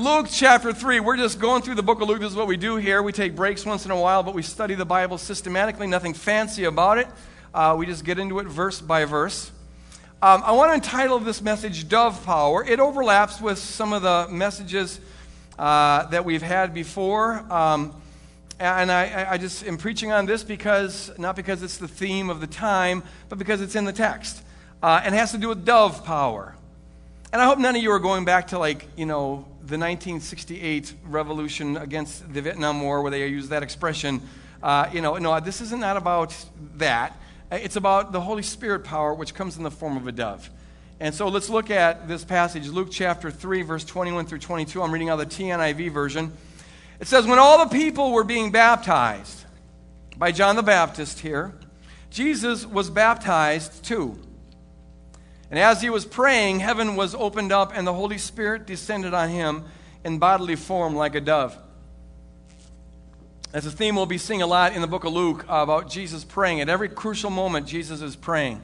Luke chapter 3. We're just going through the book of Luke. This is what we do here. We take breaks once in a while, but we study the Bible systematically. Nothing fancy about it. Uh, we just get into it verse by verse. Um, I want to entitle this message Dove Power. It overlaps with some of the messages uh, that we've had before. Um, and I, I, just am preaching on this because, not because it's the theme of the time, but because it's in the text. Uh, and it has to do with dove power. And I hope none of you are going back to, like, you know, the 1968 revolution against the Vietnam War where they use that expression. Uh, you know, no, this isn't not about that. It's about the Holy Spirit power, which comes in the form of a dove. And so let's look at this passage, Luke chapter 3, verse 21 through 22. I'm reading out the TNIV version. It says, When all the people were being baptized by John the Baptist here, Jesus was baptized too. And as he was praying, heaven was opened up, and the Holy Spirit descended on him in bodily form like a dove. That's a theme we'll be seeing a lot in the book of Luke about Jesus praying. At every crucial moment, Jesus is praying.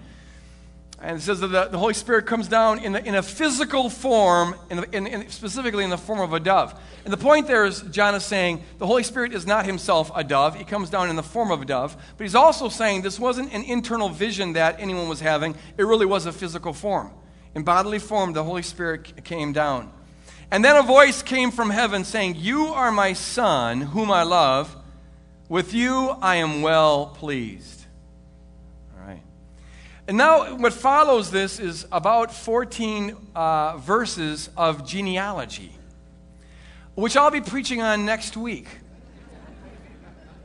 And it says that the, the Holy Spirit comes down in, the, in a physical form, in, the, in, in, specifically in the form of a dove. And the point there is, John is saying the Holy Spirit is not himself a dove. He comes down in the form of a dove. But he's also saying this wasn't an internal vision that anyone was having, it really was a physical form. In bodily form, the Holy Spirit came down. And then a voice came from heaven saying, You are my Son, whom I love. With you I am well pleased. And now, what follows this is about 14 uh, verses of genealogy, which I'll be preaching on next week.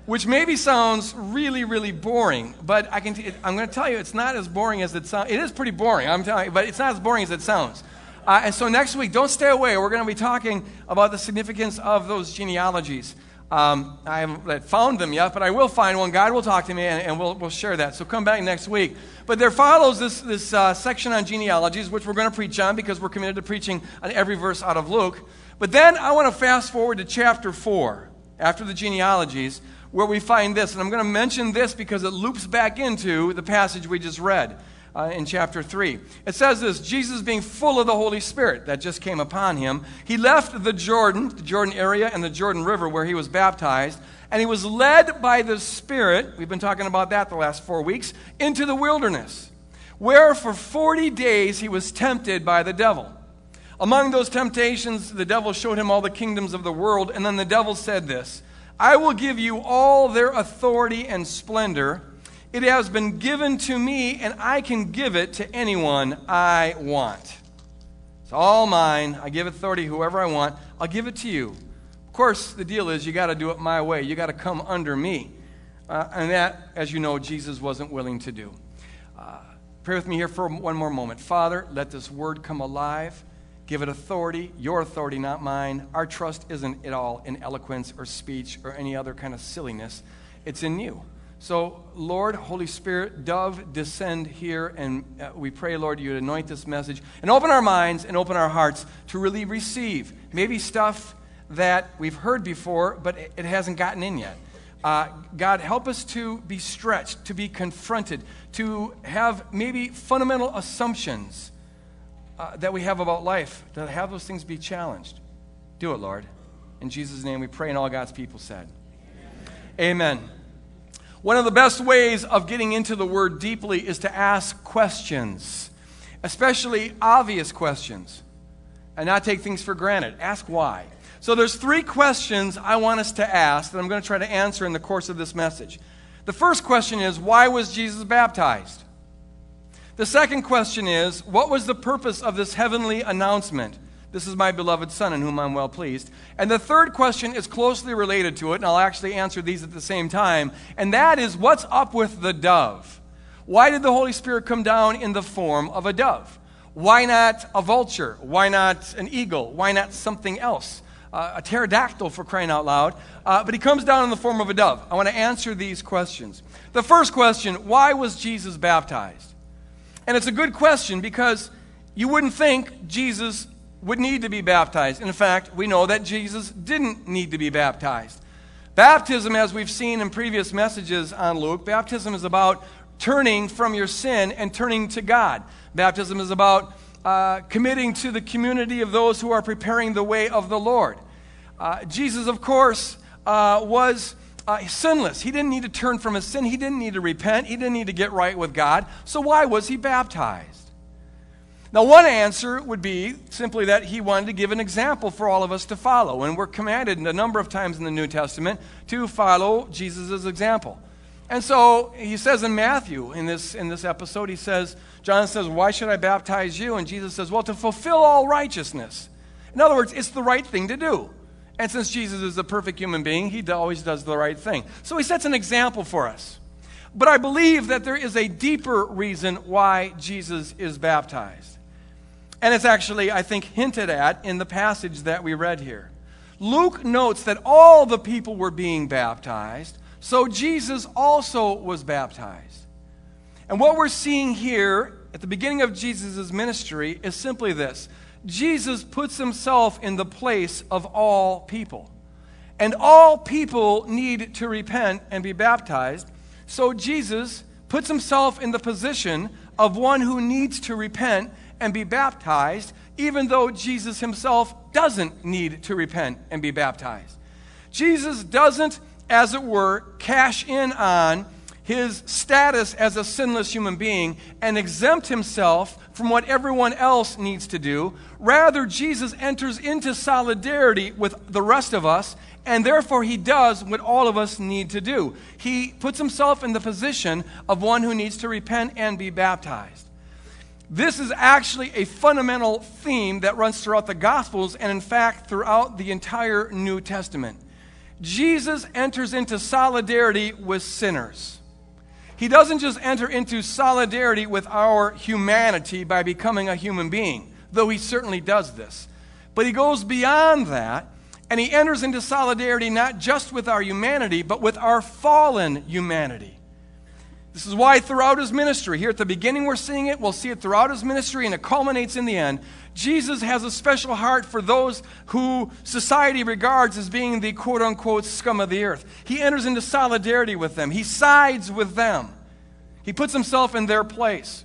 Which maybe sounds really, really boring, but I can t- I'm going to tell you it's not as boring as it sounds. It is pretty boring, I'm telling you, but it's not as boring as it sounds. Uh, and so next week, don't stay away. We're going to be talking about the significance of those genealogies. Um, I haven't found them yet, but I will find one. God will talk to me, and, and we'll, we'll share that. So come back next week. But there follows this, this uh, section on genealogies, which we're going to preach on because we're committed to preaching on every verse out of Luke. But then I want to fast forward to chapter 4, after the genealogies, where we find this. And I'm going to mention this because it loops back into the passage we just read uh, in chapter 3. It says this Jesus, being full of the Holy Spirit that just came upon him, he left the Jordan, the Jordan area, and the Jordan River where he was baptized, and he was led by the Spirit, we've been talking about that the last four weeks, into the wilderness, where for 40 days he was tempted by the devil. Among those temptations, the devil showed him all the kingdoms of the world, and then the devil said this I will give you all their authority and splendor it has been given to me, and I can give it to anyone I want. It's all mine. I give authority whoever I want. I'll give it to you. Of course, the deal is you got to do it my way. You got to come under me. Uh, and that, as you know, Jesus wasn't willing to do. Uh, pray with me here for one more moment. Father, let this word come alive. Give it authority, your authority, not mine. Our trust isn't at all in eloquence or speech or any other kind of silliness, it's in you. So, Lord, Holy Spirit, dove, descend here, and uh, we pray, Lord, you anoint this message and open our minds and open our hearts to really receive maybe stuff that we've heard before, but it hasn't gotten in yet. Uh, God, help us to be stretched, to be confronted, to have maybe fundamental assumptions uh, that we have about life, to have those things be challenged. Do it, Lord. In Jesus' name we pray, and all God's people said, Amen. Amen. One of the best ways of getting into the word deeply is to ask questions, especially obvious questions, and not take things for granted. Ask why. So there's three questions I want us to ask that I'm going to try to answer in the course of this message. The first question is why was Jesus baptized? The second question is what was the purpose of this heavenly announcement? This is my beloved Son in whom I'm well pleased. And the third question is closely related to it, and I'll actually answer these at the same time. And that is what's up with the dove? Why did the Holy Spirit come down in the form of a dove? Why not a vulture? Why not an eagle? Why not something else? Uh, a pterodactyl for crying out loud. Uh, but he comes down in the form of a dove. I want to answer these questions. The first question why was Jesus baptized? And it's a good question because you wouldn't think Jesus would need to be baptized. In fact, we know that Jesus didn't need to be baptized. Baptism, as we've seen in previous messages on Luke, baptism is about turning from your sin and turning to God. Baptism is about uh, committing to the community of those who are preparing the way of the Lord. Uh, Jesus, of course, uh, was uh, sinless. He didn't need to turn from his sin. He didn't need to repent. He didn't need to get right with God. So, why was he baptized? Now, one answer would be simply that he wanted to give an example for all of us to follow. And we're commanded a number of times in the New Testament to follow Jesus' example. And so he says in Matthew, in this, in this episode, he says, John says, Why should I baptize you? And Jesus says, Well, to fulfill all righteousness. In other words, it's the right thing to do. And since Jesus is a perfect human being, he always does the right thing. So he sets an example for us. But I believe that there is a deeper reason why Jesus is baptized. And it's actually, I think, hinted at in the passage that we read here. Luke notes that all the people were being baptized, so Jesus also was baptized. And what we're seeing here at the beginning of Jesus' ministry is simply this Jesus puts himself in the place of all people. And all people need to repent and be baptized. So Jesus puts himself in the position of one who needs to repent and be baptized, even though Jesus himself doesn't need to repent and be baptized. Jesus doesn't as it were, cash in on his status as a sinless human being and exempt himself from what everyone else needs to do. Rather, Jesus enters into solidarity with the rest of us, and therefore he does what all of us need to do. He puts himself in the position of one who needs to repent and be baptized. This is actually a fundamental theme that runs throughout the Gospels and, in fact, throughout the entire New Testament. Jesus enters into solidarity with sinners. He doesn't just enter into solidarity with our humanity by becoming a human being, though he certainly does this. But he goes beyond that and he enters into solidarity not just with our humanity, but with our fallen humanity. This is why throughout his ministry, here at the beginning we're seeing it, we'll see it throughout his ministry, and it culminates in the end. Jesus has a special heart for those who society regards as being the quote unquote scum of the earth. He enters into solidarity with them, he sides with them, he puts himself in their place.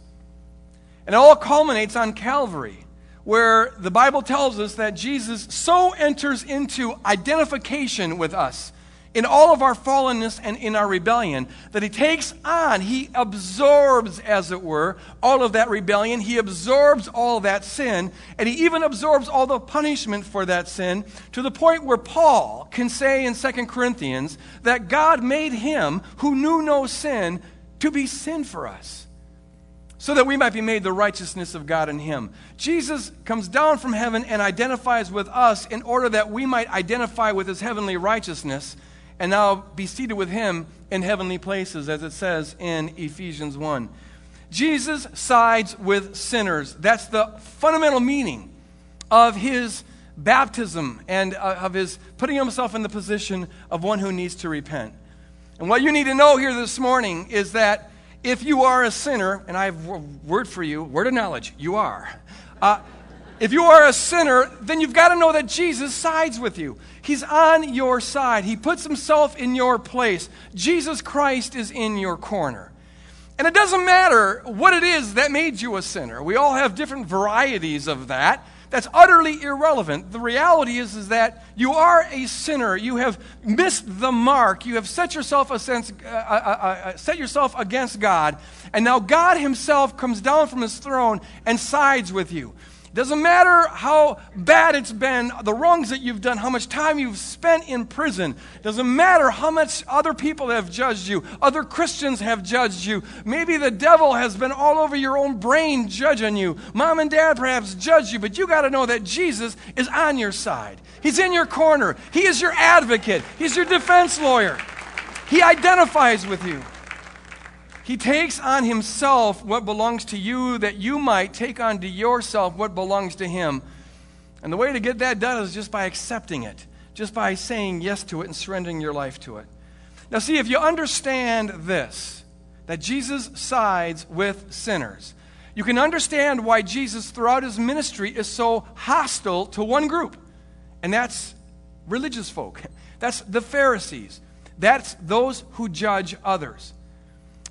And it all culminates on Calvary, where the Bible tells us that Jesus so enters into identification with us in all of our fallenness and in our rebellion that he takes on, he absorbs, as it were, all of that rebellion. He absorbs all that sin, and he even absorbs all the punishment for that sin to the point where Paul can say in 2 Corinthians that God made him who knew no sin to be sin for us. So that we might be made the righteousness of God in Him. Jesus comes down from heaven and identifies with us in order that we might identify with His heavenly righteousness and now be seated with him in heavenly places, as it says in Ephesians 1. Jesus sides with sinners. That's the fundamental meaning of his baptism and uh, of his putting himself in the position of one who needs to repent. And what you need to know here this morning is that if you are a sinner, and I have a word for you, word of knowledge, you are. Uh, if you are a sinner, then you've got to know that Jesus sides with you. He's on your side. He puts himself in your place. Jesus Christ is in your corner. And it doesn't matter what it is that made you a sinner. We all have different varieties of that. That's utterly irrelevant. The reality is, is that you are a sinner. You have missed the mark. You have set yourself, against, uh, uh, uh, uh, set yourself against God. And now God Himself comes down from His throne and sides with you. Doesn't matter how bad it's been, the wrongs that you've done, how much time you've spent in prison. Doesn't matter how much other people have judged you, other Christians have judged you. Maybe the devil has been all over your own brain judging you. Mom and dad perhaps judged you, but you got to know that Jesus is on your side. He's in your corner. He is your advocate. He's your defense lawyer. He identifies with you. He takes on himself what belongs to you that you might take on to yourself what belongs to him. And the way to get that done is just by accepting it, just by saying yes to it and surrendering your life to it. Now, see, if you understand this, that Jesus sides with sinners, you can understand why Jesus, throughout his ministry, is so hostile to one group, and that's religious folk. That's the Pharisees. That's those who judge others.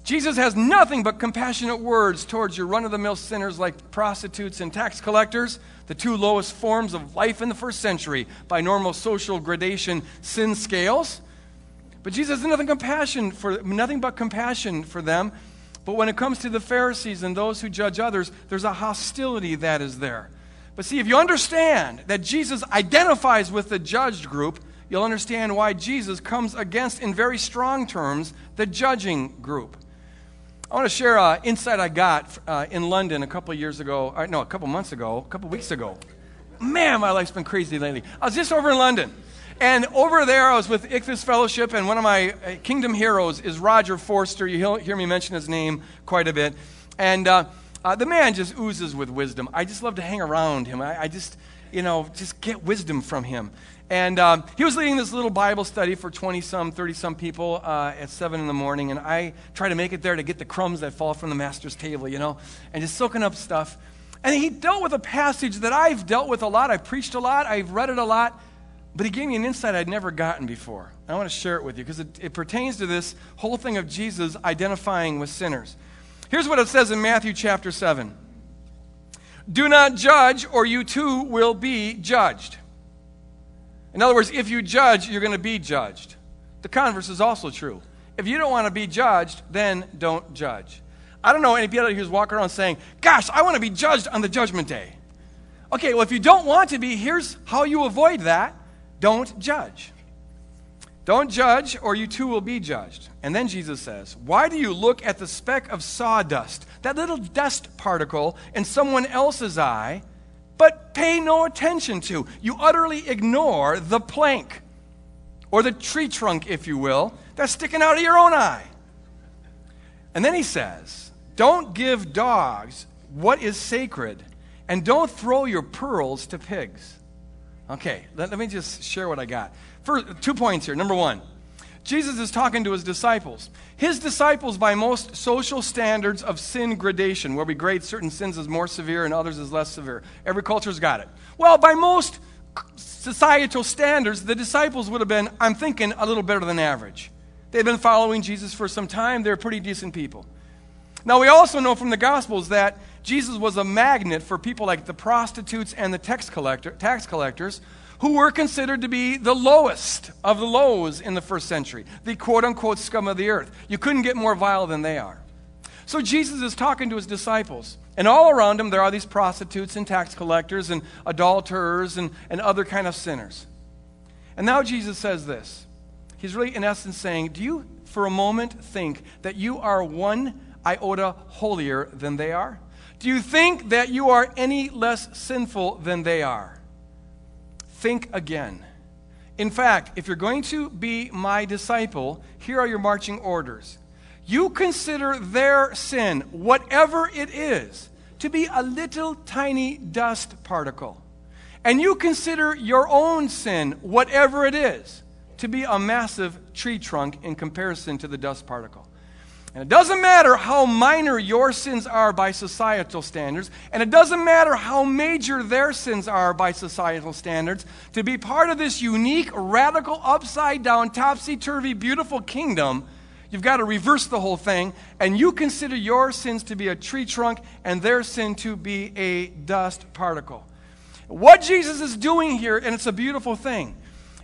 Jesus has nothing but compassionate words towards your run of the mill sinners like prostitutes and tax collectors, the two lowest forms of life in the first century by normal social gradation sin scales. But Jesus has nothing, compassion for, nothing but compassion for them. But when it comes to the Pharisees and those who judge others, there's a hostility that is there. But see, if you understand that Jesus identifies with the judged group, you'll understand why Jesus comes against, in very strong terms, the judging group. I want to share an insight I got uh, in London a couple years ago, uh, no, a couple months ago, a couple weeks ago. Man, my life's been crazy lately. I was just over in London. And over there, I was with Ichthus Fellowship, and one of my uh, kingdom heroes is Roger Forster. You hear me mention his name quite a bit. And uh, uh, the man just oozes with wisdom. I just love to hang around him. I, I just, you know, just get wisdom from him. And um, he was leading this little Bible study for 20 some, 30 some people uh, at 7 in the morning. And I try to make it there to get the crumbs that fall from the master's table, you know, and just soaking up stuff. And he dealt with a passage that I've dealt with a lot. I've preached a lot. I've read it a lot. But he gave me an insight I'd never gotten before. I want to share it with you because it, it pertains to this whole thing of Jesus identifying with sinners. Here's what it says in Matthew chapter 7 Do not judge, or you too will be judged. In other words, if you judge, you're going to be judged. The converse is also true. If you don't want to be judged, then don't judge. I don't know anybody who's walking around saying, Gosh, I want to be judged on the judgment day. Okay, well, if you don't want to be, here's how you avoid that don't judge. Don't judge, or you too will be judged. And then Jesus says, Why do you look at the speck of sawdust, that little dust particle, in someone else's eye? But pay no attention to. You utterly ignore the plank, or the tree trunk, if you will, that's sticking out of your own eye. And then he says, Don't give dogs what is sacred, and don't throw your pearls to pigs. Okay, let, let me just share what I got. First, two points here. Number one, Jesus is talking to his disciples. His disciples, by most social standards of sin gradation, where we grade certain sins as more severe and others as less severe, every culture's got it. Well, by most societal standards, the disciples would have been, I'm thinking, a little better than average. They've been following Jesus for some time, they're pretty decent people. Now, we also know from the Gospels that Jesus was a magnet for people like the prostitutes and the tax, collector, tax collectors who were considered to be the lowest of the lows in the first century, the quote unquote scum of the earth. You couldn't get more vile than they are. So Jesus is talking to his disciples. And all around him, there are these prostitutes and tax collectors and adulterers and, and other kind of sinners. And now Jesus says this. He's really, in essence, saying, Do you, for a moment, think that you are one iota holier than they are? Do you think that you are any less sinful than they are? Think again. In fact, if you're going to be my disciple, here are your marching orders. You consider their sin, whatever it is, to be a little tiny dust particle. And you consider your own sin, whatever it is, to be a massive tree trunk in comparison to the dust particle. And it doesn't matter how minor your sins are by societal standards, and it doesn't matter how major their sins are by societal standards, to be part of this unique, radical, upside down, topsy turvy, beautiful kingdom, you've got to reverse the whole thing, and you consider your sins to be a tree trunk and their sin to be a dust particle. What Jesus is doing here, and it's a beautiful thing,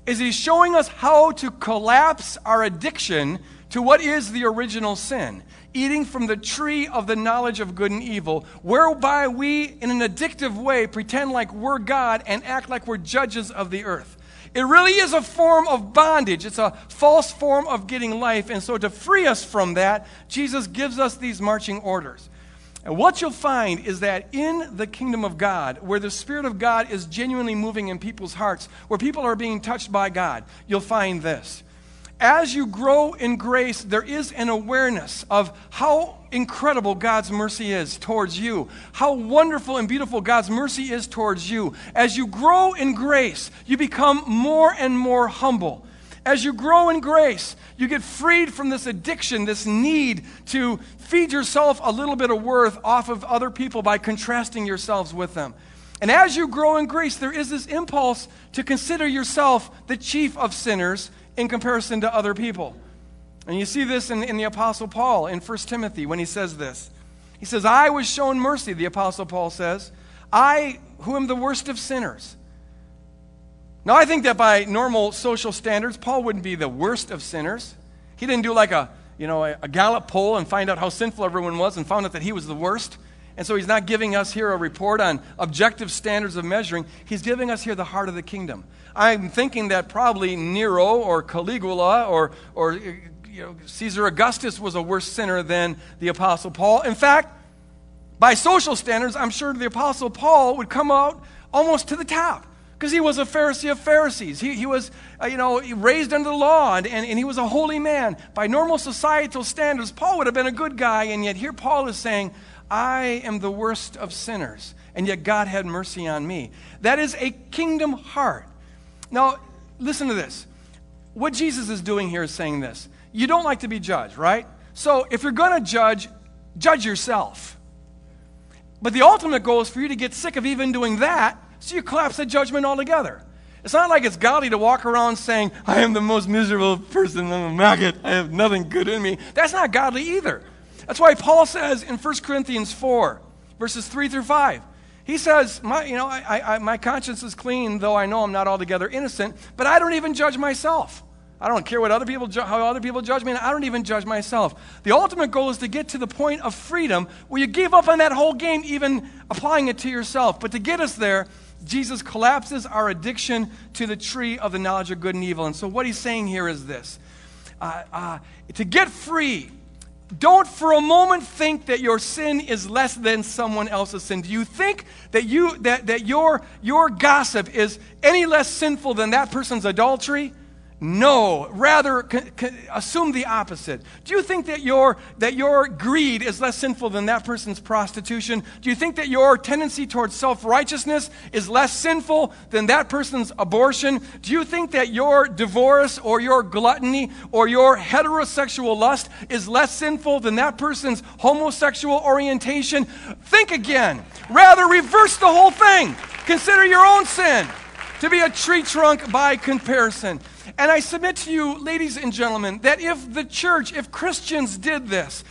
is he's showing us how to collapse our addiction to what is the original sin eating from the tree of the knowledge of good and evil, whereby we, in an addictive way, pretend like we're God and act like we're judges of the earth. It really is a form of bondage. It's a false form of getting life. And so, to free us from that, Jesus gives us these marching orders. And what you'll find is that in the kingdom of God, where the Spirit of God is genuinely moving in people's hearts, where people are being touched by God, you'll find this as you grow in grace, there is an awareness of how incredible God's mercy is towards you, how wonderful and beautiful God's mercy is towards you. As you grow in grace, you become more and more humble. As you grow in grace, you get freed from this addiction, this need to feed yourself a little bit of worth off of other people by contrasting yourselves with them. And as you grow in grace, there is this impulse to consider yourself the chief of sinners in comparison to other people. And you see this in, in the Apostle Paul in 1 Timothy when he says this. He says, I was shown mercy, the Apostle Paul says. I, who am the worst of sinners. Now, I think that by normal social standards, Paul wouldn't be the worst of sinners. He didn't do like a, you know, a, a Gallup poll and find out how sinful everyone was and found out that he was the worst. And so he's not giving us here a report on objective standards of measuring. He's giving us here the heart of the kingdom. I'm thinking that probably Nero or Caligula or, or you know, Caesar Augustus was a worse sinner than the Apostle Paul. In fact, by social standards, I'm sure the Apostle Paul would come out almost to the top because he was a Pharisee of Pharisees. He, he was, uh, you know, raised under the law and, and, and he was a holy man. By normal societal standards, Paul would have been a good guy, and yet here Paul is saying, I am the worst of sinners, and yet God had mercy on me. That is a kingdom heart. Now, listen to this. What Jesus is doing here is saying this. You don't like to be judged, right? So if you're going to judge, judge yourself. But the ultimate goal is for you to get sick of even doing that, so you collapse the judgment altogether. It's not like it's godly to walk around saying, I am the most miserable person, I'm a maggot, I have nothing good in me. That's not godly either. That's why Paul says in 1 Corinthians 4, verses 3 through 5, he says, my, you know, I, I, my conscience is clean, though I know I'm not altogether innocent, but I don't even judge myself. I don't care what other people ju- how other people judge me, and I don't even judge myself. The ultimate goal is to get to the point of freedom where you give up on that whole game, even applying it to yourself. But to get us there, Jesus collapses our addiction to the tree of the knowledge of good and evil. And so, what he's saying here is this uh, uh, to get free don't for a moment think that your sin is less than someone else's sin. Do you think that, you, that, that your, your gossip is any less sinful than that person's adultery? No, rather c- c- assume the opposite. Do you think that your, that your greed is less sinful than that person's prostitution? Do you think that your tendency towards self righteousness is less sinful than that person's abortion? Do you think that your divorce or your gluttony or your heterosexual lust is less sinful than that person's homosexual orientation? Think again. Rather, reverse the whole thing. Consider your own sin to be a tree trunk by comparison. And I submit to you, ladies and gentlemen, that if the church, if Christians did this,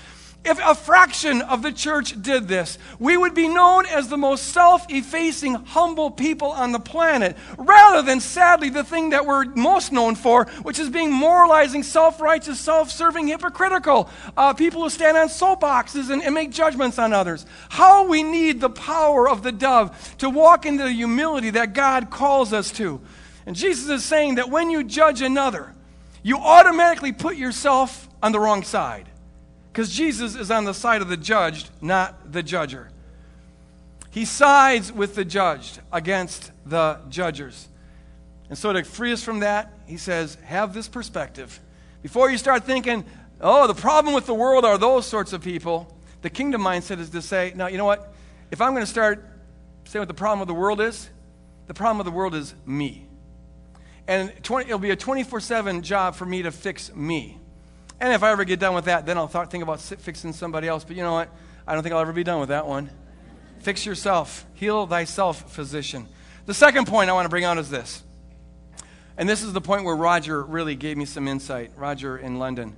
if a fraction of the church did this, we would be known as the most self effacing, humble people on the planet, rather than, sadly, the thing that we're most known for, which is being moralizing, self righteous, self serving, hypocritical uh, people who stand on soapboxes and, and make judgments on others. How we need the power of the dove to walk into the humility that God calls us to. And Jesus is saying that when you judge another, you automatically put yourself on the wrong side. Because Jesus is on the side of the judged, not the judger. He sides with the judged against the judgers. And so, to free us from that, he says, have this perspective. Before you start thinking, oh, the problem with the world are those sorts of people, the kingdom mindset is to say, now, you know what? If I'm going to start saying what the problem of the world is, the problem of the world is me. And 20, it'll be a 24 7 job for me to fix me. And if I ever get done with that, then I'll th- think about fixing somebody else. But you know what? I don't think I'll ever be done with that one. Fix yourself. Heal thyself, physician. The second point I want to bring out is this. And this is the point where Roger really gave me some insight, Roger in London.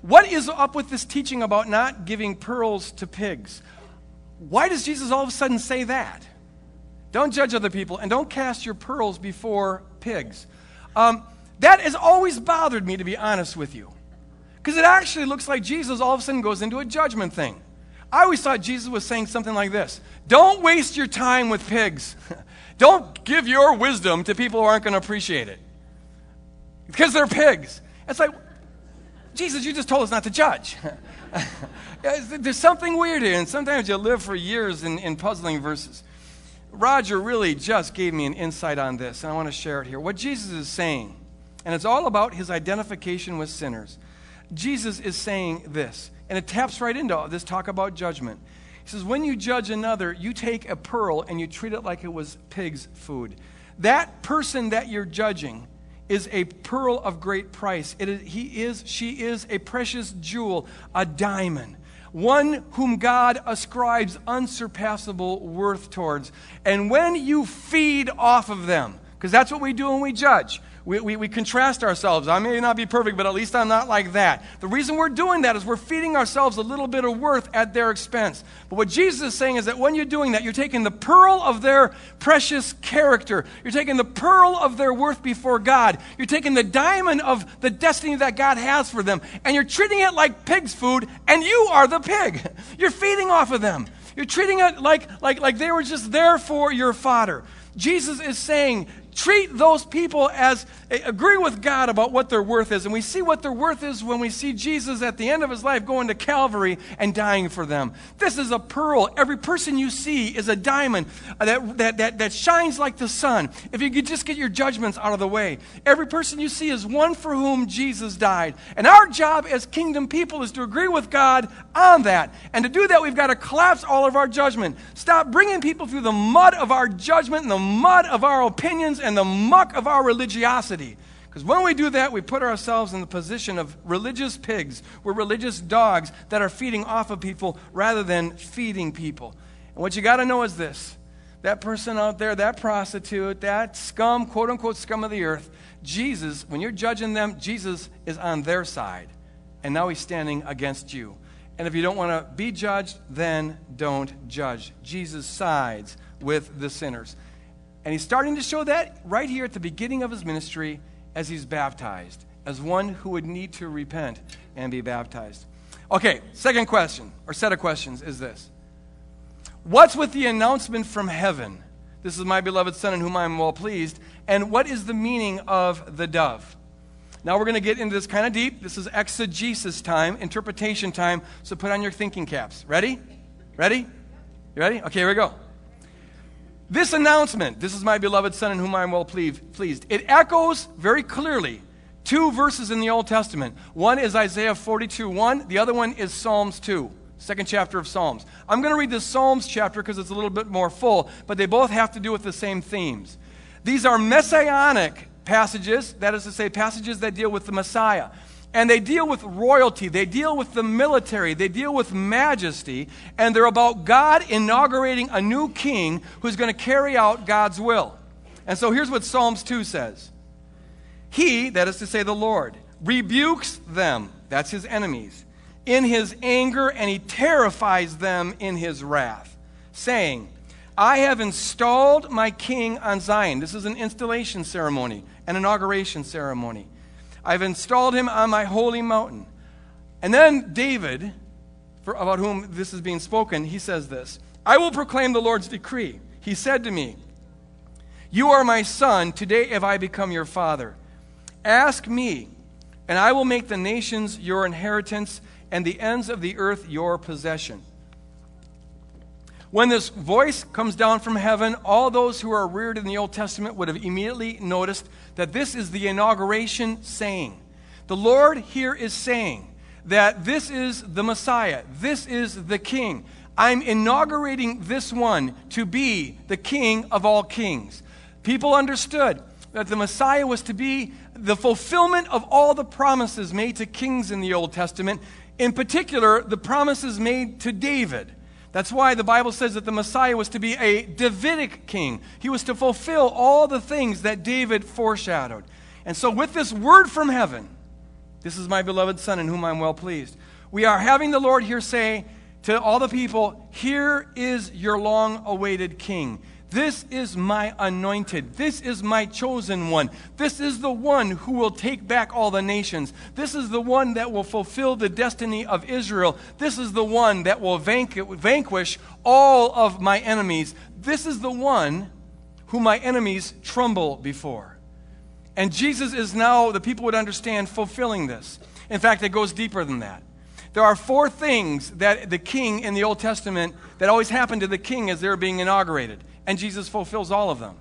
What is up with this teaching about not giving pearls to pigs? Why does Jesus all of a sudden say that? Don't judge other people and don't cast your pearls before pigs. Um, that has always bothered me, to be honest with you. Because it actually looks like Jesus all of a sudden goes into a judgment thing. I always thought Jesus was saying something like this Don't waste your time with pigs. Don't give your wisdom to people who aren't going to appreciate it. Because they're pigs. It's like, Jesus, you just told us not to judge. There's something weird here, and sometimes you live for years in, in puzzling verses. Roger really just gave me an insight on this, and I want to share it here. What Jesus is saying, and it's all about his identification with sinners. Jesus is saying this, and it taps right into this talk about judgment. He says, When you judge another, you take a pearl and you treat it like it was pig's food. That person that you're judging is a pearl of great price. It is, he is, she is a precious jewel, a diamond one whom God ascribes unsurpassable worth towards. And when you feed off of them, Because that's what we do when we judge. We, we, we, contrast ourselves. I may not be perfect, but at least I'm not like that. The reason we're doing that is we're feeding ourselves a little bit of worth at their expense. But what Jesus is saying is that when you're doing that, you're taking the pearl of their precious character, you're taking the pearl of their worth before God, you're taking the diamond of the destiny that God has for them, and you're treating it like pig's food, and you are the pig. You're feeding off of them. You're treating it like, like, like they were just there for your fodder. Jesus is saying, treat those people as agree with God about what their worth is. And we see what their worth is when we see Jesus at the end of his life going to Calvary and dying for them. This is a pearl. Every person you see is a diamond uh, that, that, that, that shines like the sun. If you could just get your judgments out of the way, every person you see is one for whom Jesus died. And our job as kingdom people is to agree with God on that. And to do that, we've got to collapse all of our judgment. Stop bringing people through the mud of our judgment and the mud of our opinions and the muck of our religiosity. Because when we do that, we put ourselves in the position of religious pigs. We're religious dogs that are feeding off of people rather than feeding people. And what you got to know is this that person out there, that prostitute, that scum, quote unquote, scum of the earth, Jesus, when you're judging them, Jesus is on their side. And now he's standing against you. And if you don't want to be judged, then don't judge. Jesus sides with the sinners. And he's starting to show that right here at the beginning of his ministry as he's baptized, as one who would need to repent and be baptized. Okay, second question, or set of questions, is this What's with the announcement from heaven? This is my beloved Son in whom I am well pleased. And what is the meaning of the dove? Now we're going to get into this kind of deep. This is exegesis time, interpretation time. So put on your thinking caps. Ready? Ready? You ready? Okay, here we go. This announcement, this is my beloved Son in whom I am well pleased, it echoes very clearly two verses in the Old Testament. One is Isaiah 42 1, the other one is Psalms 2, second chapter of Psalms. I'm going to read the Psalms chapter because it's a little bit more full, but they both have to do with the same themes. These are messianic passages, that is to say, passages that deal with the Messiah. And they deal with royalty, they deal with the military, they deal with majesty, and they're about God inaugurating a new king who's going to carry out God's will. And so here's what Psalms 2 says He, that is to say, the Lord, rebukes them, that's his enemies, in his anger, and he terrifies them in his wrath, saying, I have installed my king on Zion. This is an installation ceremony, an inauguration ceremony. I've installed him on my holy mountain. And then David, for, about whom this is being spoken, he says this I will proclaim the Lord's decree. He said to me, You are my son. Today have I become your father. Ask me, and I will make the nations your inheritance and the ends of the earth your possession. When this voice comes down from heaven, all those who are reared in the Old Testament would have immediately noticed that this is the inauguration saying. The Lord here is saying that this is the Messiah, this is the King. I'm inaugurating this one to be the King of all kings. People understood that the Messiah was to be the fulfillment of all the promises made to kings in the Old Testament, in particular, the promises made to David. That's why the Bible says that the Messiah was to be a Davidic king. He was to fulfill all the things that David foreshadowed. And so, with this word from heaven, this is my beloved Son in whom I'm well pleased, we are having the Lord here say to all the people, Here is your long awaited king. This is my anointed. This is my chosen one. This is the one who will take back all the nations. This is the one that will fulfill the destiny of Israel. This is the one that will vanquish all of my enemies. This is the one who my enemies tremble before. And Jesus is now, the people would understand, fulfilling this. In fact, it goes deeper than that. There are four things that the king in the Old Testament that always happened to the king as they were being inaugurated and Jesus fulfills all of them.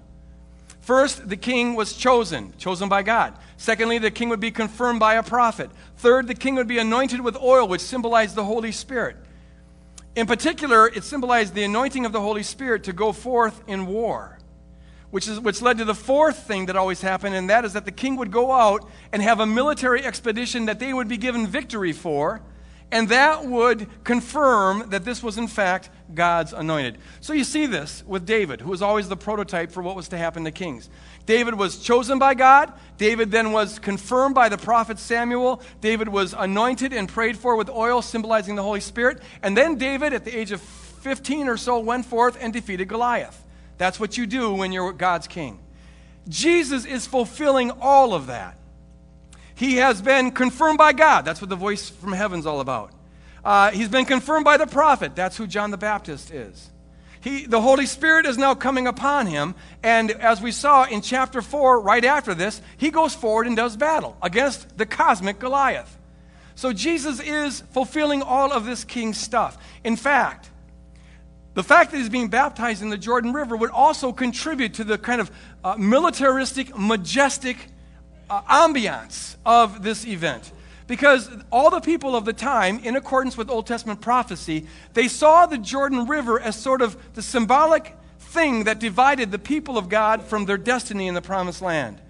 First, the king was chosen, chosen by God. Secondly, the king would be confirmed by a prophet. Third, the king would be anointed with oil, which symbolized the Holy Spirit. In particular, it symbolized the anointing of the Holy Spirit to go forth in war, which, is, which led to the fourth thing that always happened, and that is that the king would go out and have a military expedition that they would be given victory for, and that would confirm that this was, in fact, God's anointed. So you see this with David, who was always the prototype for what was to happen to kings. David was chosen by God. David then was confirmed by the prophet Samuel. David was anointed and prayed for with oil, symbolizing the Holy Spirit. And then David, at the age of 15 or so, went forth and defeated Goliath. That's what you do when you're God's king. Jesus is fulfilling all of that. He has been confirmed by God. That's what the voice from heaven's all about. Uh, he's been confirmed by the prophet. That's who John the Baptist is. He, the Holy Spirit is now coming upon him. And as we saw in chapter 4, right after this, he goes forward and does battle against the cosmic Goliath. So Jesus is fulfilling all of this king stuff. In fact, the fact that he's being baptized in the Jordan River would also contribute to the kind of uh, militaristic, majestic uh, ambiance of this event. Because all the people of the time, in accordance with Old Testament prophecy, they saw the Jordan River as sort of the symbolic thing that divided the people of God from their destiny in the promised land.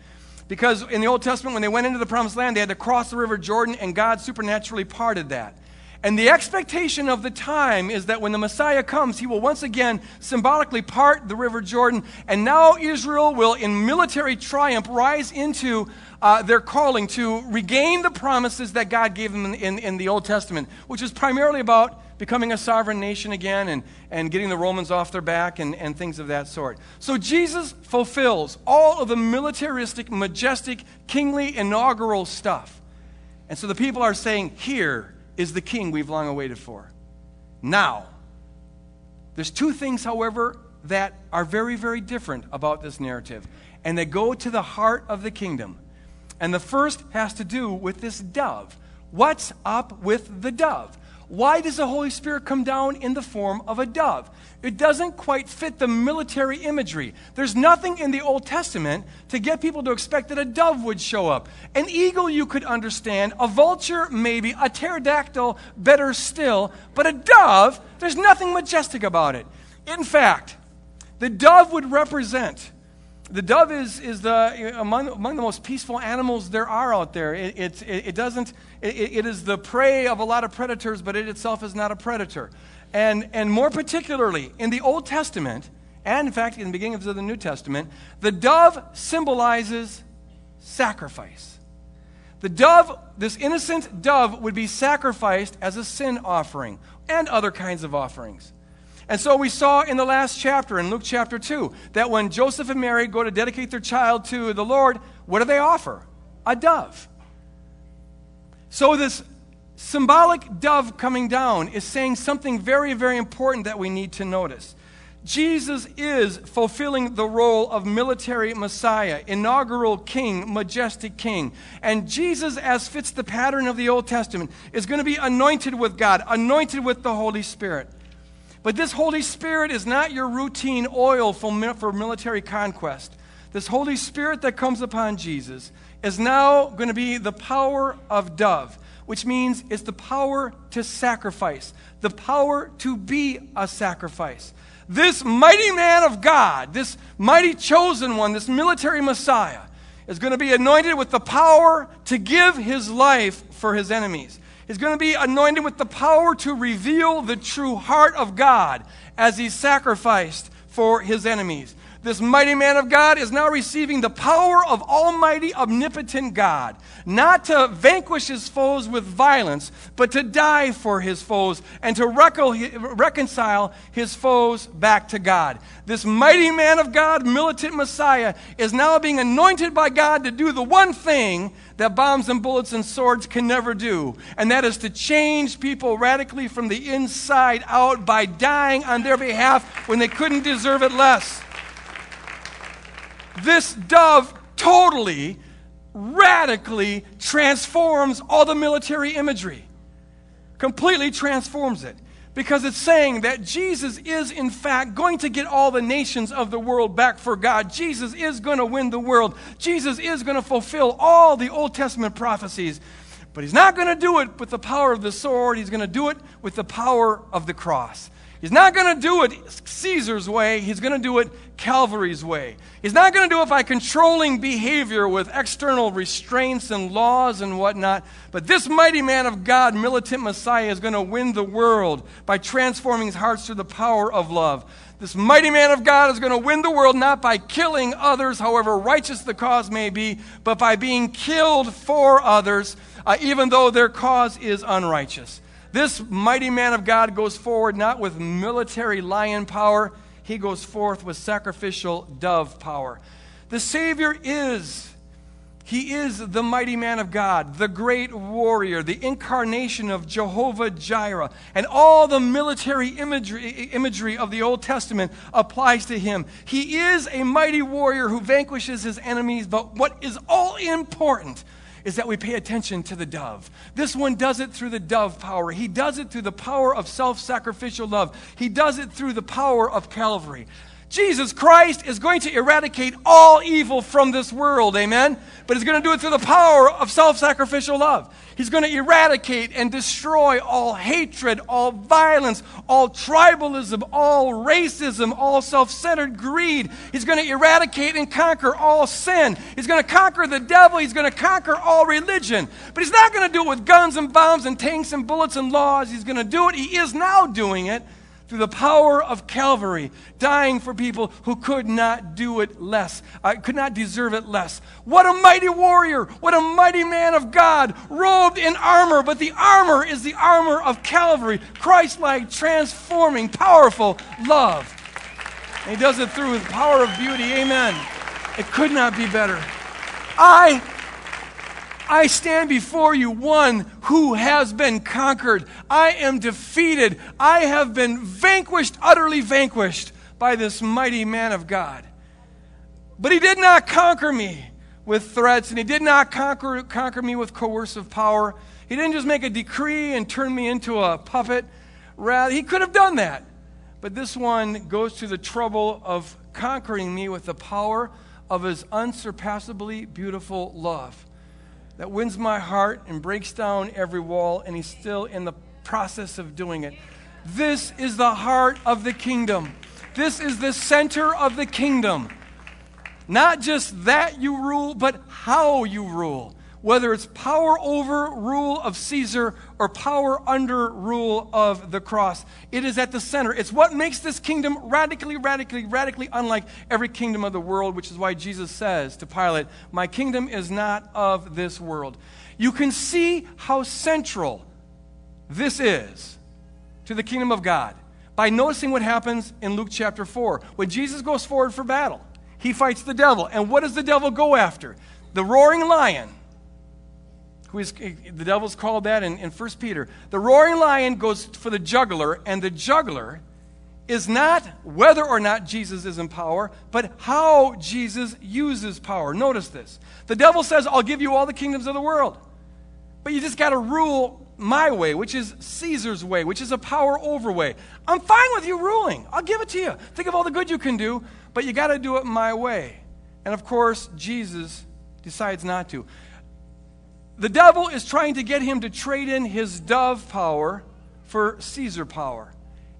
Because in the Old Testament, when they went into the promised land, they had to cross the River Jordan, and God supernaturally parted that. And the expectation of the time is that when the Messiah comes, he will once again symbolically part the River Jordan, and now Israel will, in military triumph, rise into uh, their calling to regain the promises that God gave them in, in, in the Old Testament, which is primarily about becoming a sovereign nation again and, and getting the Romans off their back and, and things of that sort. So Jesus fulfills all of the militaristic, majestic, kingly, inaugural stuff. And so the people are saying, Here is the king we've long awaited for. Now, there's two things, however, that are very, very different about this narrative, and they go to the heart of the kingdom. And the first has to do with this dove. What's up with the dove? Why does the Holy Spirit come down in the form of a dove? It doesn't quite fit the military imagery. There's nothing in the Old Testament to get people to expect that a dove would show up. An eagle you could understand, a vulture maybe, a pterodactyl better still, but a dove, there's nothing majestic about it. In fact, the dove would represent the dove is, is the, among, among the most peaceful animals there are out there. It, it, it doesn't, it, it is the prey of a lot of predators, but it itself is not a predator. And, and more particularly, in the Old Testament, and in fact, in the beginning of the New Testament, the dove symbolizes sacrifice. The dove, this innocent dove, would be sacrificed as a sin offering and other kinds of offerings. And so we saw in the last chapter, in Luke chapter 2, that when Joseph and Mary go to dedicate their child to the Lord, what do they offer? A dove. So this symbolic dove coming down is saying something very, very important that we need to notice. Jesus is fulfilling the role of military Messiah, inaugural king, majestic king. And Jesus, as fits the pattern of the Old Testament, is going to be anointed with God, anointed with the Holy Spirit. But this Holy Spirit is not your routine oil for, military conquest. This Holy Spirit that comes upon Jesus is now going to be the power of dove, which means it's the power to sacrifice, the power to be a sacrifice. This mighty man of God, this mighty chosen one, this military Messiah, is going to be anointed with the power to give his life for his enemies is going to be anointed with the power to reveal the true heart of God as he sacrificed for his enemies. This mighty man of God is now receiving the power of Almighty, omnipotent God, not to vanquish his foes with violence, but to die for his foes and to reconcile his foes back to God. This mighty man of God, militant Messiah, is now being anointed by God to do the one thing that bombs and bullets and swords can never do, and that is to change people radically from the inside out by dying on their behalf when they couldn't deserve it less. This dove totally, radically transforms all the military imagery, completely transforms it. Because it's saying that Jesus is, in fact, going to get all the nations of the world back for God. Jesus is going to win the world. Jesus is going to fulfill all the Old Testament prophecies. But he's not going to do it with the power of the sword, he's going to do it with the power of the cross. He's not going to do it Caesar's way. He's going to do it Calvary's way. He's not going to do it by controlling behavior with external restraints and laws and whatnot. But this mighty man of God, militant Messiah, is going to win the world by transforming hearts through the power of love. This mighty man of God is going to win the world not by killing others, however righteous the cause may be, but by being killed for others, uh, even though their cause is unrighteous. This mighty man of God goes forward not with military lion power, he goes forth with sacrificial dove power. The Savior is. He is the mighty man of God, the great warrior, the incarnation of Jehovah Jireh. And all the military imagery, imagery of the Old Testament applies to him. He is a mighty warrior who vanquishes his enemies, but what is all important is that we pay attention to the dove. This one does it through the dove power. He does it through the power of self sacrificial love. He does it through the power of Calvary. Jesus Christ is going to eradicate all evil from this world, amen? But he's going to do it through the power of self sacrificial love. He's going to eradicate and destroy all hatred, all violence, all tribalism, all racism, all self centered greed. He's going to eradicate and conquer all sin. He's going to conquer the devil. He's going to conquer all religion. But he's not going to do it with guns and bombs and tanks and bullets and laws. He's going to do it. He is now doing it through the power of Calvary, dying for people who could not do it less, uh, could not deserve it less. What a mighty warrior, what a mighty man of God, robed in armor, but the armor is the armor of Calvary, Christ like, transforming, powerful love. And he does it through the power of beauty. Amen. It could not be better. I I stand before you one who has been conquered. I am defeated. I have been vanquished, utterly vanquished by this mighty man of God. But he did not conquer me with threats, and he did not conquer, conquer me with coercive power. He didn't just make a decree and turn me into a puppet. Rather, he could have done that. But this one goes to the trouble of conquering me with the power of his unsurpassably beautiful love that wins my heart and breaks down every wall, and he's still in the process of doing it. This is the heart of the kingdom. This is the center of the kingdom. Not just that you rule, but how you rule whether it's power over rule of Caesar or power under rule of the cross. It is at the center. It's what makes this kingdom radically, radically, radically unlike every kingdom of the world, which is why Jesus says to Pilate, My kingdom is not of this world. You can see how central this is to the kingdom of God by noticing what happens in Luke chapter 4. When Jesus goes forward for battle, he fights the devil. And what does the devil go after? The roaring lion who is the devil's called that in, in 1 Peter. The roaring lion goes for the juggler, and the juggler is not whether or not Jesus is in power, but how Jesus uses power. Notice this. The devil says, I'll give you all the kingdoms of the world. But you just got to rule my way, which is Caesar's way, which is a power over way. I'm fine with you ruling. I'll give it to you. Think of all the good you can do, but you got to do it my way. And of course, Jesus decides not to. The devil is trying to get him to trade in his dove power for Caesar power.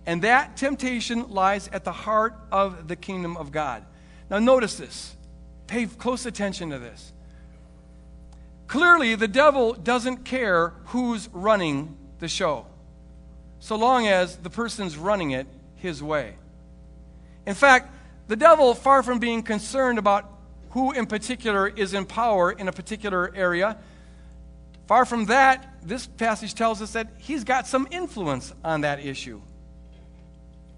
And that temptation lies at the heart of the kingdom of God. Now, notice this. Pay close attention to this. Clearly, the devil doesn't care who's running the show, so long as the person's running it his way. In fact, the devil, far from being concerned about who in particular is in power in a particular area, Far from that, this passage tells us that he's got some influence on that issue.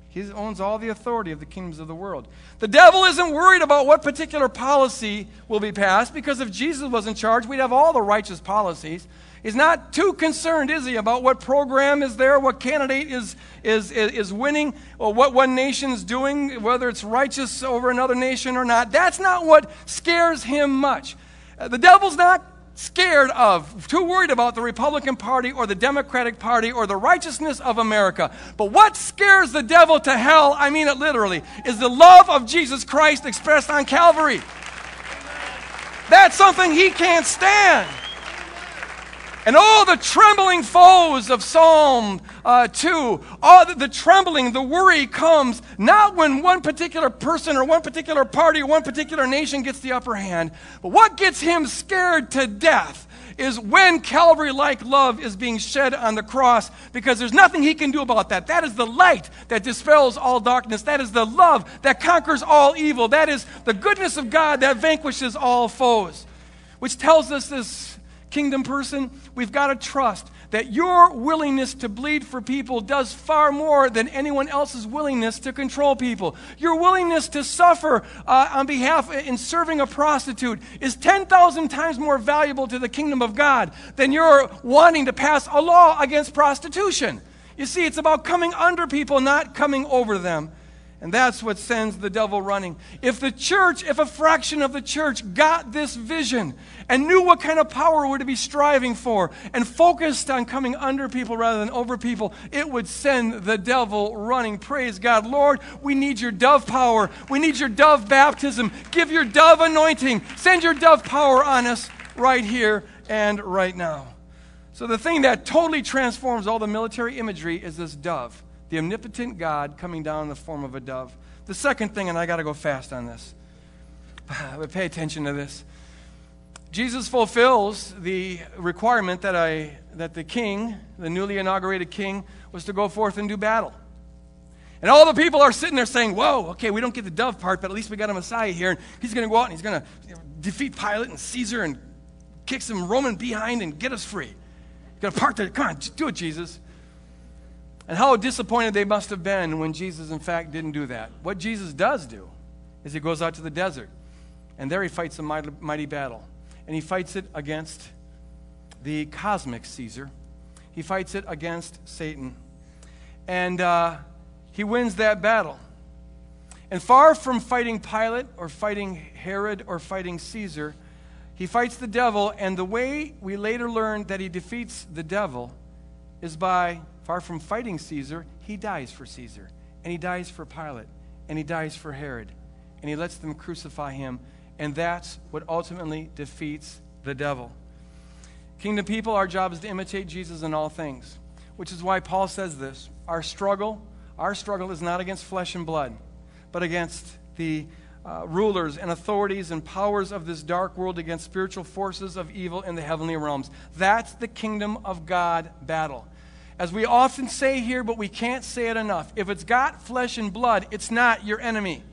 He owns all the authority of the kingdoms of the world. The devil isn't worried about what particular policy will be passed because if Jesus was in charge, we'd have all the righteous policies. He's not too concerned, is he, about what program is there, what candidate is, is, is winning, or what one nation's doing, whether it's righteous over another nation or not. That's not what scares him much. The devil's not scared of, too worried about the Republican Party or the Democratic Party or the righteousness of America. But what scares the devil to hell, I mean it literally, is the love of Jesus Christ expressed on Calvary. That's something he can't stand. And all the trembling foes of Psalm uh, 2, all the, the, trembling, the worry comes not when one particular person or one particular party or one particular nation gets the upper hand, but what gets him scared to death is when Calvary like love is being shed on the cross because there's nothing he can do about that. That is the light that dispels all darkness. That is the love that conquers all evil. That is the goodness of God that vanquishes all foes. Which tells us this kingdom person, we've got to trust that your willingness to bleed for people does far more than anyone else's willingness to control people. Your willingness to suffer uh, on behalf in serving a prostitute is 10,000 times more valuable to the kingdom of God than your wanting to pass a law against prostitution. You see, it's about coming under people, not coming over them. And that's what sends the devil running. If the church, if a fraction of the church got this vision and knew what kind of power we're to be striving for and focused on coming under people rather than over people, it would send the devil running. Praise God. Lord, we need your dove power. We need your dove baptism. Give your dove anointing. Send your dove power on us right here and right now. So, the thing that totally transforms all the military imagery is this dove the omnipotent God coming down in the form of a dove. The second thing, and I got to go fast on this, but pay attention to this. Jesus fulfills the requirement that, I, that the king, the newly inaugurated king, was to go forth and do battle. And all the people are sitting there saying, Whoa, okay, we don't get the dove part, but at least we got a Messiah here. And he's going to go out and he's going to defeat Pilate and Caesar and kick some Roman behind and get us free. Got to park there. Come on, do it, Jesus. And how disappointed they must have been when Jesus, in fact, didn't do that. What Jesus does do is he goes out to the desert, and there he fights a mighty, mighty battle. And he fights it against the cosmic Caesar, he fights it against Satan. And uh, he wins that battle. And far from fighting Pilate or fighting Herod or fighting Caesar, he fights the devil. And the way we later learn that he defeats the devil is by Far from fighting Caesar, he dies for Caesar, and he dies for Pilate, and he dies for Herod, and he lets them crucify him, and that's what ultimately defeats the devil. Kingdom people, our job is to imitate Jesus in all things, which is why Paul says this. Our struggle, our struggle is not against flesh and blood, but against the uh, rulers and authorities and powers of this dark world, against spiritual forces of evil in the heavenly realms. That's the kingdom of God battle. As we often say here, but we can't say it enough. If it's got flesh and blood, it's not your enemy.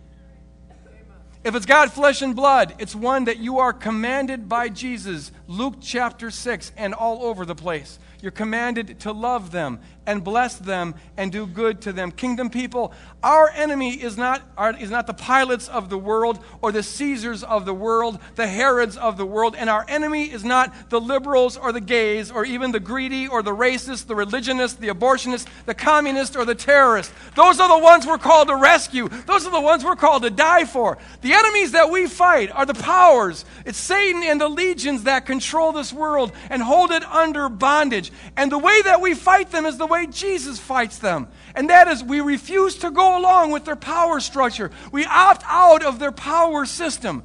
If it's got flesh and blood, it's one that you are commanded by Jesus, Luke chapter 6, and all over the place. You're commanded to love them and bless them and do good to them. Kingdom people, our enemy is not, our, is not the Pilates of the world or the Caesars of the world, the Herods of the world, and our enemy is not the liberals or the gays or even the greedy or the racist, the religionist, the abortionist, the communist, or the terrorist. Those are the ones we're called to rescue. Those are the ones we're called to die for. The enemies that we fight are the powers. It's Satan and the legions that control this world and hold it under bondage. And the way that we fight them is the way way Jesus fights them. And that is, we refuse to go along with their power structure. We opt out of their power system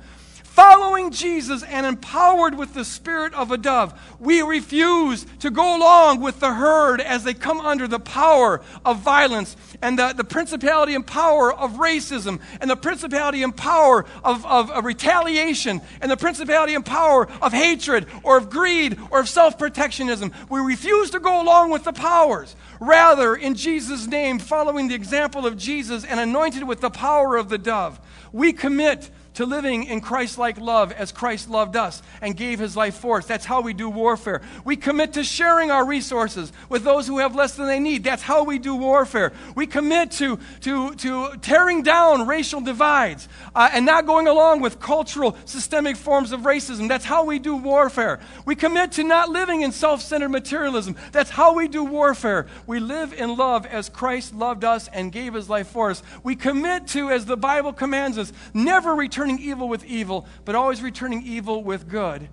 following Jesus and empowered with the spirit of a dove, we refuse to go along with the herd as they come under the power of violence and the, the principality and power of racism and the principality and power of, of, of retaliation and the principality and power of hatred or of greed or of self protectionism. We refuse to go along with the powers. Rather, in Jesus' name, following the example of Jesus and anointed with the power of the dove, we commit to living in Christ like love as Christ loved us and gave his life for us. That's how we do warfare. We commit to sharing our resources with those who have less than they need. That's how we do warfare. We commit to, to, to tearing down racial divides uh, and not going along with cultural, systemic forms of racism. That's how we do warfare. We commit to not living in self centered materialism. That's how we do warfare. We live in love as Christ loved us and gave his life for us. We commit to, as the Bible commands us, never return returning evil with evil, but always returning evil with good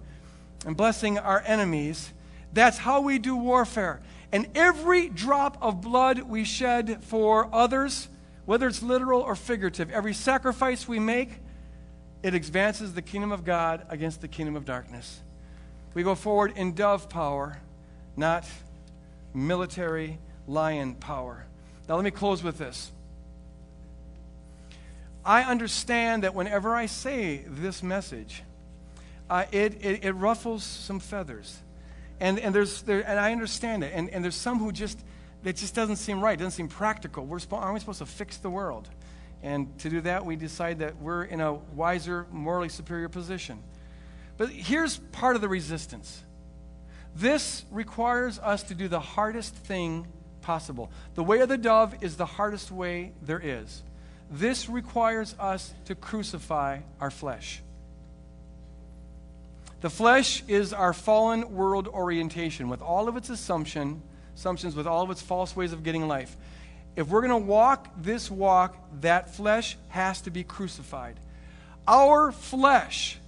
and blessing our enemies. That's how we do warfare. And every drop of blood we shed for others, whether it's literal or figurative, every sacrifice we make, it advances the kingdom of God against the kingdom of darkness. We go forward in dove power not military lion power. Now, let me close with this. I understand that whenever I say this message, uh, it, it, it, ruffles some feathers. And, and, there's, there, and I understand it. And, and there's some who just, it just doesn't seem right. Doesn't seem practical. We're spo- aren't we supposed to fix the world? And to do that, we decide that we're in a wiser, morally superior position. But here's part of the resistance this requires us to do the hardest thing possible. The way of the dove is the hardest way there is. This requires us to crucify our flesh. The flesh is our fallen world orientation with all of its assumption, assumptions, with all of its false ways of getting life. If we're going to walk this walk, that flesh has to be crucified. Our flesh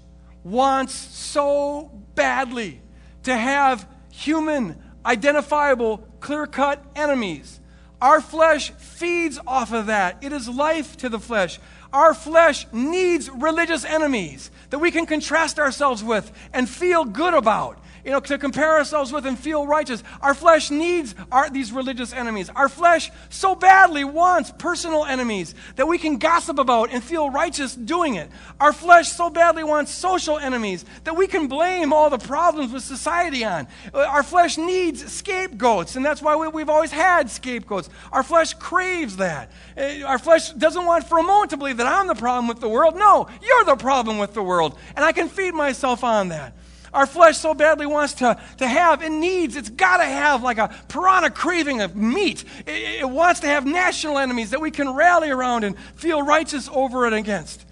wants so badly to have human, identifiable, clear cut enemies. Our flesh feeds off of that. It is life to the flesh. Our flesh needs religious enemies that we can contrast ourselves with and feel good about you know, to compare ourselves with and feel righteous. Our flesh needs our, these religious enemies. Our flesh so badly wants personal enemies that we can gossip about and feel righteous doing it. Our flesh so badly wants social enemies that we can blame all the problems with society on. Our flesh needs scapegoats, and that's why we, we've always had scapegoats. Our flesh craves that. Uh, our flesh doesn't want for a moment to believe that I'm the problem with the world. No, you're the problem with the world, and I can feed myself on that. Our flesh so badly wants to, to have and needs, it's got to have like a piranha craving of meat. It, it wants to have national enemies that we can rally around and feel righteous over and against.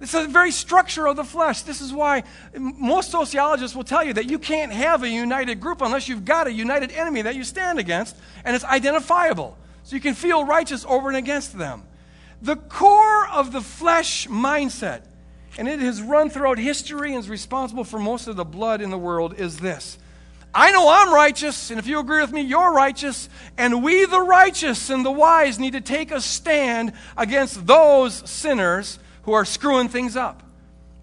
It's a very structure of the flesh. This is why most sociologists will tell you that you can't have a united group unless you've got a united enemy that you stand against and it's identifiable. So you can feel righteous over and against them. The core of the flesh mindset and it has run throughout history and is responsible for most of the blood in the world, is this. I know I'm righteous, and if you agree with me, you're righteous, and we, the righteous and the wise, need to take a stand against those sinners who are screwing things up.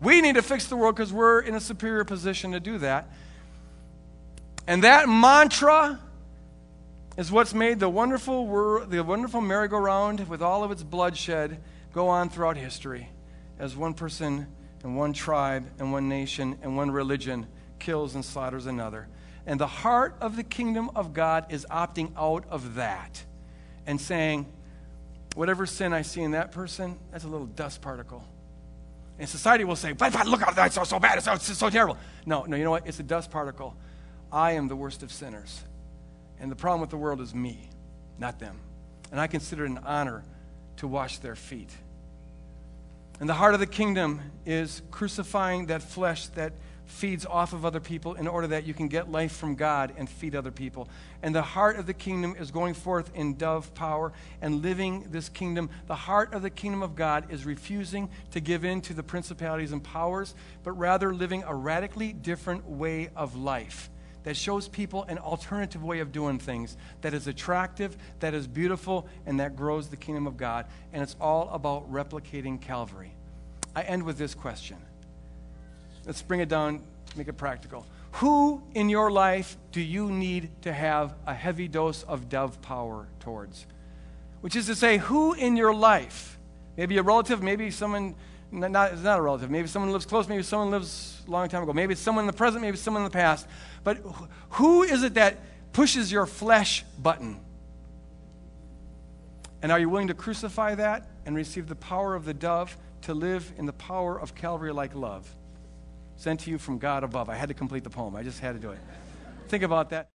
We need to fix the world because we're in a superior position to do that. And that mantra is what's made the wonderful, the wonderful merry-go-round with all of its bloodshed go on throughout history as one person and one tribe and one nation and one religion kills and slaughters another. And the heart of the kingdom of God is opting out of that and saying, whatever sin I see in that person, that's a little dust particle. And society will say, but, but look at that, it's so, so bad, it's so, it's so terrible. No, no, you know what? It's a dust particle. I am the worst of sinners. And the problem with the world is me, not them. And I consider it an honor to wash their feet. And the heart of the kingdom is crucifying that flesh that feeds off of other people in order that you can get life from God and feed other people. And the heart of the kingdom is going forth in dove power and living this kingdom. The heart of the kingdom of God is refusing to give in to the principalities and powers, but rather living a radically different way of life that shows people an alternative way of doing things that is attractive, that is beautiful, and that grows the kingdom of God. And it's all about replicating Calvary. I end with this question. Let's bring it down, make it practical. Who in your life do you need to have a heavy dose of dove power towards? Which is to say, who in your life, maybe a relative, maybe someone not, it's not a relative. Maybe someone lives close, maybe someone lives a long time ago. Maybe it's someone in the present, maybe it's someone in the past. But who is it that pushes your flesh button? And are you willing to crucify that and receive the power of the dove to live in the power of Calvary like love? Sent to you from God above. I had to complete the poem, I just had to do it. Think about that.